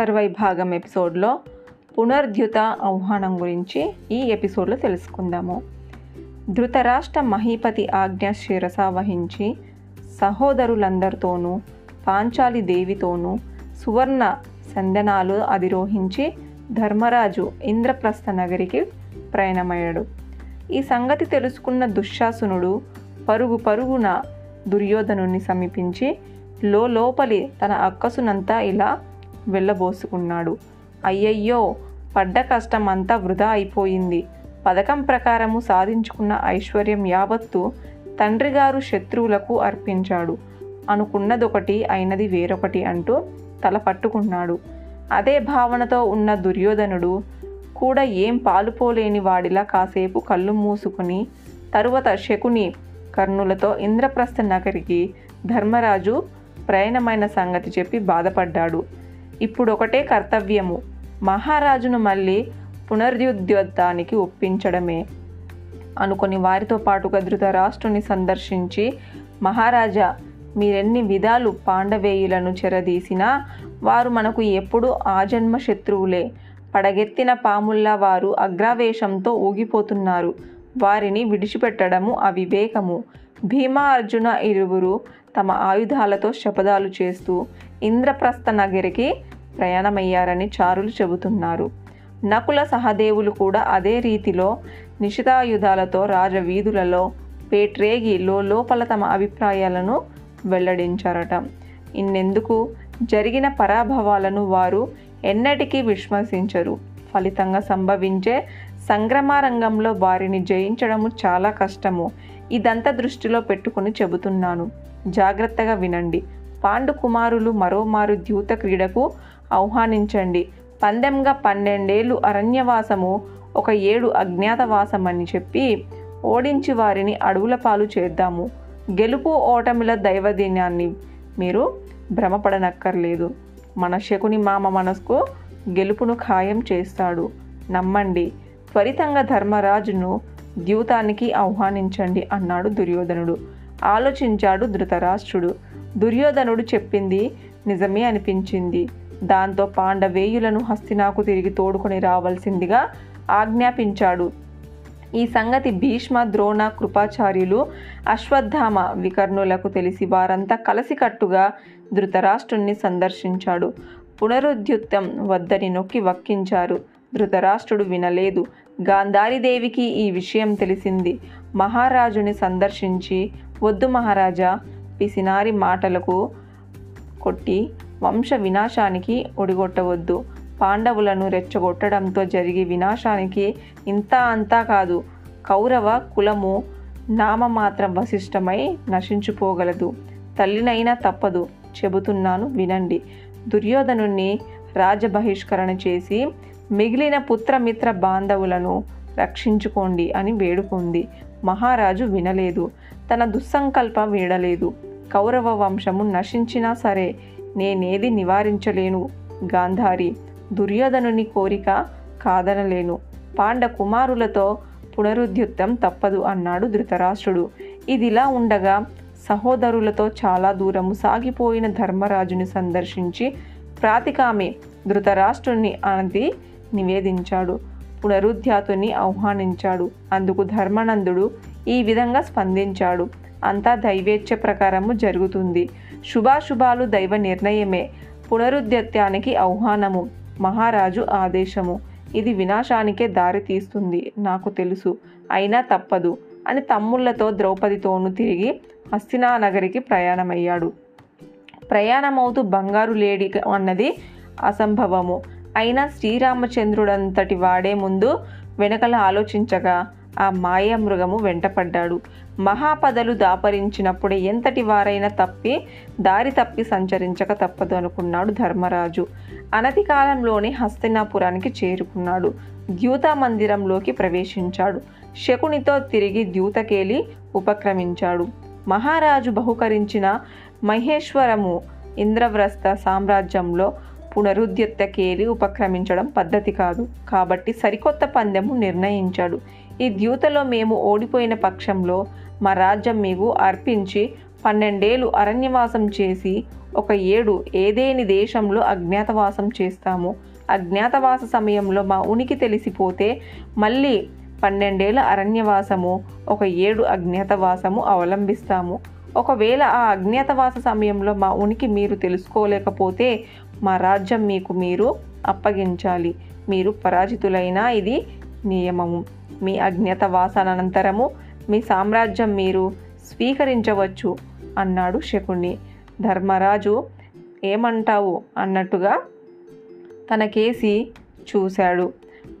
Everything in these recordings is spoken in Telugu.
తర్వాయి భాగం ఎపిసోడ్లో పునర్ద్యుత ఆహ్వానం గురించి ఈ ఎపిసోడ్లో తెలుసుకుందాము. ధృతరాష్ట్ర మహీపతి ఆజ్ఞ శిరస వహించి సహోదరులందరితోనూ పాంచాలి దేవితోనూ సువర్ణ సందనాలు అధిరోహించి ధర్మరాజు ఇంద్రప్రస్థ నగరికి ప్రయాణమయ్యాడు. ఈ సంగతి తెలుసుకున్న దుశ్శాసనుడు పరుగు పరుగున దుర్యోధనుని సమీపించి లోపలి తన అక్కసునంతా ఇలా వెళ్ళబోసుకున్నాడు. అయ్యయ్యో పడ్డ కష్టం అంతా వృధా అయిపోయింది. పథకం ప్రకారము సాధించుకున్న ఐశ్వర్యం యావత్తు తండ్రిగారు శత్రువులకు అర్పించాడు. అనుకున్నదొకటి అయినది వేరొకటి అంటూ తల పట్టుకున్నాడు. అదే భావనతో ఉన్న దుర్యోధనుడు కూడా ఏం పాలుపోలేని వాడిలా కాసేపు కళ్ళు మూసుకుని తరువాత శకుని కర్ణులతో ఇంద్రప్రస్థ నగరికి ధర్మరాజు ప్రయాణమైన సంగతి చెప్పి బాధపడ్డాడు. ఇప్పుడు ఒకటే కర్తవ్యము. మహారాజును మళ్ళీ పునరుద్యోద్ధానికి ఒప్పించడమే. అనుకుని వారితో పాటుగా ధృతరాష్ట్రుని సందర్శించి మహారాజా మీరెన్ని విధాలు పాండవేయులను చెరదీసినా వారు మనకు ఎప్పుడూ ఆజన్మ శత్రువులే. పడగెత్తిన పాముల్లా వారు అగ్రావేశంతో ఊగిపోతున్నారు. వారిని విడిచిపెట్టడము అవివేకము. భీమా అర్జున ఇరువురు తమ ఆయుధాలతో శపథాలు చేస్తూ ఇంద్రప్రస్థ నగరికి ప్రయాణమయ్యారని చారులు చెబుతున్నారు. నకుల సహదేవులు కూడా అదే రీతిలో నిషితాయుధాలతో రాజవీధులలో పేట్రేగిలో లోపల తమ అభిప్రాయాలను వెల్లడించారట. ఇన్నెందుకు? జరిగిన పరాభవాలను వారు ఎన్నటికీ విశ్వసించరు. ఫలితంగా సంభవించే సంగ్రమారంగంలో వారిని జయించడము చాలా కష్టము. ఇదంతా దృష్టిలో పెట్టుకుని చెబుతున్నాను. జాగ్రత్తగా వినండి. పాండు కుమారులు మరోమారు ద్యూత క్రీడకు ఆహ్వానించండి. పందెంగా పన్నెండేళ్ళు అరణ్యవాసము ఒక ఏడు అజ్ఞాతవాసం అని చెప్పి ఓడించి వారిని అడవుల పాలు చేద్దాము. గెలుపు ఓటమిల దైవదినాన్ని మీరు భ్రమపడనక్కర్లేదు. మన శకుని మామ మనసుకు గెలుపును ఖాయం చేస్తాడు. నమ్మండి. త్వరితంగా ధర్మరాజును ద్యూతానికి ఆహ్వానించండి అన్నాడు దుర్యోధనుడు. ఆలోచించాడు ధృతరాష్ట్రుడు. దుర్యోధనుడు చెప్పింది నిజమే అనిపించింది. దాంతో పాండవేయులను హస్తినాకు తిరిగి తోడుకొని రావాల్సిందిగా ఆజ్ఞాపించాడు. ఈ సంగతి భీష్మ ద్రోణ కృపాచార్యులు అశ్వత్థామ వికర్ణులకు తెలిసి వారంతా కలిసికట్టుగా ధృతరాష్ట్రుణ్ణి సందర్శించాడు. పునరుద్యుత్తం వద్దని నొక్కి వక్కించారు. ధృతరాష్ట్రుడు వినలేదు. గాంధారీదేవికి ఈ విషయం తెలిసింది. మహారాజుని సందర్శించి వద్దు మహారాజా పిసినారి మాటలకు కొట్టి వంశ వినాశానికి ఒడిగొట్టవద్దు. పాండవులను రెచ్చగొట్టడంతో జరిగే వినాశానికి ఇంత అంతా కాదు. కౌరవ కులము నామమాత్రం వశిష్టమై నశించుపోగలదు. తల్లినైనా తప్పదు. చెబుతున్నాను వినండి. దుర్యోధను రాజబహిష్కరణ చేసి మిగిలిన పుత్రమిత్ర బాంధవులను రక్షించుకోండి అని వేడుకుంది. మహారాజు వినలేదు. తన దుస్సంకల్ప వీడలేదు. కౌరవ వంశము నశించినా సరే నేనేది నివారించలేను. గాంధారి దుర్యోధనుని కోరిక కాదనలేను. పాండ కుమారులతో పునరుద్యుత్తం తప్పదు అన్నాడు ధృతరాష్ట్రుడు. ఇదిలా ఉండగా సహోదరులతో చాలా దూరము సాగిపోయిన ధర్మరాజుని సందర్శించి ప్రాతికామి ధృతరాష్ట్రుని అనేది నివేదించాడు. పునరుద్యాతుని ఆహ్వానించాడు. అందుకు ధర్మనందుడు ఈ విధంగా స్పందించాడు. అంతా దైవేచ్ఛ ప్రకారము జరుగుతుంది. శుభాశుభాలు దైవ నిర్ణయమే. పునరుద్యత్యానికి ఆహ్వానము. మహారాజు ఆదేశము. ఇది వినాశానికే దారి తీస్తుంది. నాకు తెలుసు. అయినా తప్పదు అని తమ్ముళ్ళతో ద్రౌపదితోనూ తిరిగి హస్తినా నగరికి ప్రయాణమయ్యాడు. ప్రయాణమవుతూ బంగారు లేడి అన్నది అసంభవము. అయినా శ్రీరామచంద్రుడంతటి వాడే ముందు వెనకల ఆలోచించగా ఆ మాయామృగము వెంటపడ్డాడు. మహాపదలు దాపరించినప్పుడే ఎంతటి వారైనా తప్పి దారి తప్పి సంచరించక తప్పదు అనుకున్నాడు ధర్మరాజు. అనతి కాలంలోనే హస్తినాపురానికి చేరుకున్నాడు. ద్యూత మందిరంలోకి ప్రవేశించాడు. శకునితో తిరిగి ద్యూతకేలి ఉపక్రమించాడు. మహారాజు బహుకరించిన మహేశ్వరము ఇంద్రవ్రస్త సామ్రాజ్యంలో పునరుద్యత్తకేలి ఉపక్రమించడం పద్ధతి కాదు. కాబట్టి సరికొత్త పందెము నిర్ణయించాడు. ఈ ద్యూతలో మేము ఓడిపోయిన పక్షంలో మా రాజ్యం మీకు అర్పించి పన్నెండేళ్ళు అరణ్యవాసం చేసి ఒక ఏడు ఏదేని దేశంలో అజ్ఞాతవాసం చేస్తాము. అజ్ఞాతవాస సమయంలో మా ఉనికి తెలిసిపోతే మళ్ళీ పన్నెండేళ్ళ అరణ్యవాసము ఒక ఏడు అజ్ఞాతవాసము అవలంబిస్తాము. ఒకవేళ ఆ అజ్ఞాతవాస సమయంలో మా ఉనికి మీరు తెలుసుకోలేకపోతే మా రాజ్యం మీకు మీరు అప్పగించాలి. మీరు పరాజితులైనా ఇది నియమము. మీ అజ్ఞత అజ్ఞాతవాసానంతరము మీ సామ్రాజ్యం మీరు స్వీకరించవచ్చు అన్నాడు శకుని. ధర్మరాజు ఏమంటావు? అన్నట్టుగా తన కేసి చూశాడు.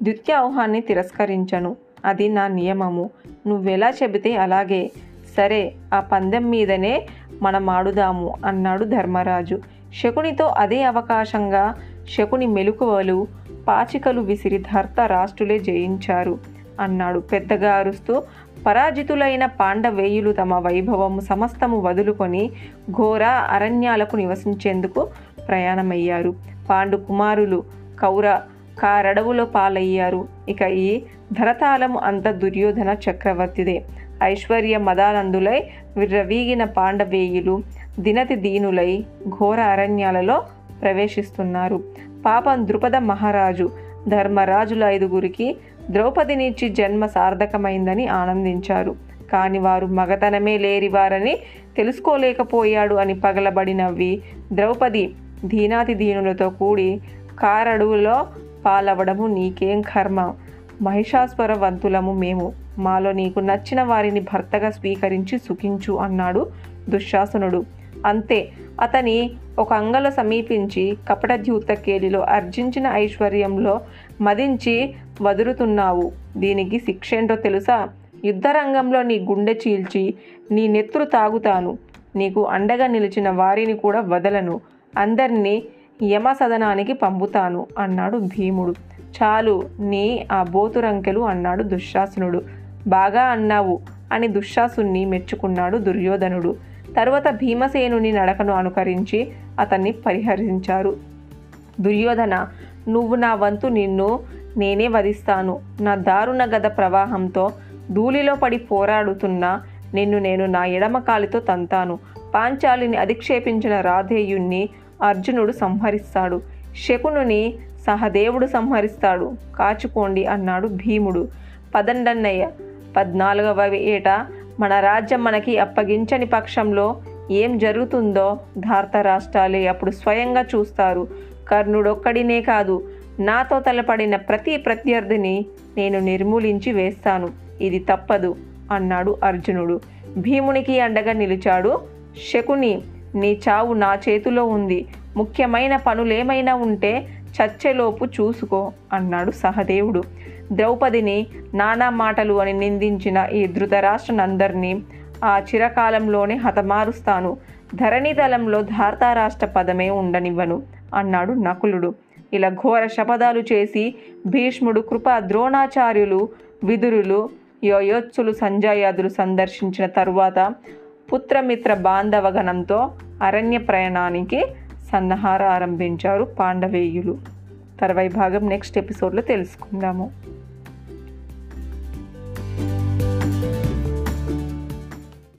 ద్విత్యాహ్వాన్ని తిరస్కరించను. అది నా నియమము. నువ్వెలా చెబితే అలాగే. సరే ఆ పందెం మీదనే మనం ఆడుదాము అన్నాడు ధర్మరాజు. శకునితో అదే అవకాశంగా శకుని మెలకువలు పాచికలు విసిరి ధర్త రాష్ట్రులే జయించారు. అన్నాడు. పెద్దగా అరుస్తూ పరాజితులైన పాండవేయులు తమ వైభవము సమస్తము వదులుకొని ఘోర అరణ్యాలకు నివసించేందుకు ప్రయాణమయ్యారు. పాండు కుమారులు కౌర కారడవులో పాలయ్యారు. ఇక ఈ ధరతాళము అంత దుర్యోధన చక్రవర్తిదే. ఐశ్వర్య మదానందులై విర్రవీగిన పాండవేయులు దినతి దీనులై ఘోర అరణ్యాలలో ప్రవేశిస్తున్నారు. పాపం ద్రుపద మహారాజు ధర్మరాజుల ఐదుగురికి ద్రౌపదినిచ్చి జన్మ సార్థకమైందని ఆనందించారు. కాని వారు మగతనమే లేరివారని తెలుసుకోలేకపోయాడు అని పగలబడి నవ్వి ద్రౌపది దీనాతి దీనులతో కూడి కారడువులో పాలవడము నీకేం కర్మ? మహిషాస్వర వంతులము మేము. మాలో నీకు నచ్చిన వారిని భర్తగా స్వీకరించి సుఖించు అన్నాడు దుశ్శాసనుడు. అంతే. అతని ఒక అంగల సమీపించి కపట ద్యూతకేలిలో అర్జించిన ఐశ్వర్యంలో మదించి వదులుతున్నావు దీనికి శిక్షేంటో తెలుసా? యుద్ధరంగంలో నీ గుండె చీల్చి నీ నెత్తురు తాగుతాను. నీకు అండగా నిలిచిన వారిని కూడా వదలను. అందరినీ యమసదనానికి పంపుతాను అన్నాడు భీముడు. చాలు నీ ఆ బోతురంకెలు అన్నాడు దుశ్శాసనుడు. బాగా అన్నావు అని దుశ్శాసుని మెచ్చుకున్నాడు దుర్యోధనుడు. తరువాత భీమసేనుని నడకను అనుకరించి అతన్ని పరిహరించారు. దుర్యోధన నువ్వు నా వంతు నిన్ను నేనే వధిస్తాను. నా దారుణ గద ప్రవాహంతో ధూళిలో పడి పోరాడుతున్న నిన్ను నేను నా ఎడమ కాలితో తంతాను. పాంచాలిని అధిక్షేపించిన రాధేయుణ్ణి అర్జునుడు సంహరిస్తాడు. శకునుని సహదేవుడు సంహరిస్తాడు. కాచుకోండి అన్నాడు భీముడు. పదండన్నయ్య పద్నాలుగవ ఏట మన రాజ్యం మనకి అప్పగించని పక్షంలో ఏం జరుగుతుందో ధార్త రాష్ట్రాలే అప్పుడు స్వయంగా చూస్తారు. కర్ణుడొక్కడినే కాదు నాతో తలపడిన ప్రతి ప్రత్యర్థిని నేను నిర్మూలించి వేస్తాను. ఇది తప్పదు అన్నాడు అర్జునుడు. భీమునికి అండగా నిలిచాడు శకుని. నీ చావు నా చేతిలో ఉంది. ముఖ్యమైన పనులేమైనా ఉంటే చచ్చేలోపు చూసుకో అన్నాడు సహదేవుడు. ద్రౌపదిని నానా మాటలు అని నిందించిన ఈ ధృతరాష్ట్రనందరినీ ఆ చిరకాలంలోనే హతమారుస్తాను. ధరణితలంలో ధార్తారాష్ట్ర పదమే ఉండనివ్వను అన్నాడు నకులుడు. ఇలా ఘోర శపథాలు చేసి భీష్ముడు కృప ద్రోణాచార్యులు విదురులు యోయోత్సులు సంజయాదులు సందర్శించిన తరువాత పుత్రమిత్ర బాంధవగణంతో అరణ్య ప్రయాణానికి సన్నహార ఆరంభించారు పాండవేయులు. తర్వాయి భాగం నెక్స్ట్ ఎపిసోడ్లో తెలుసుకుందాము.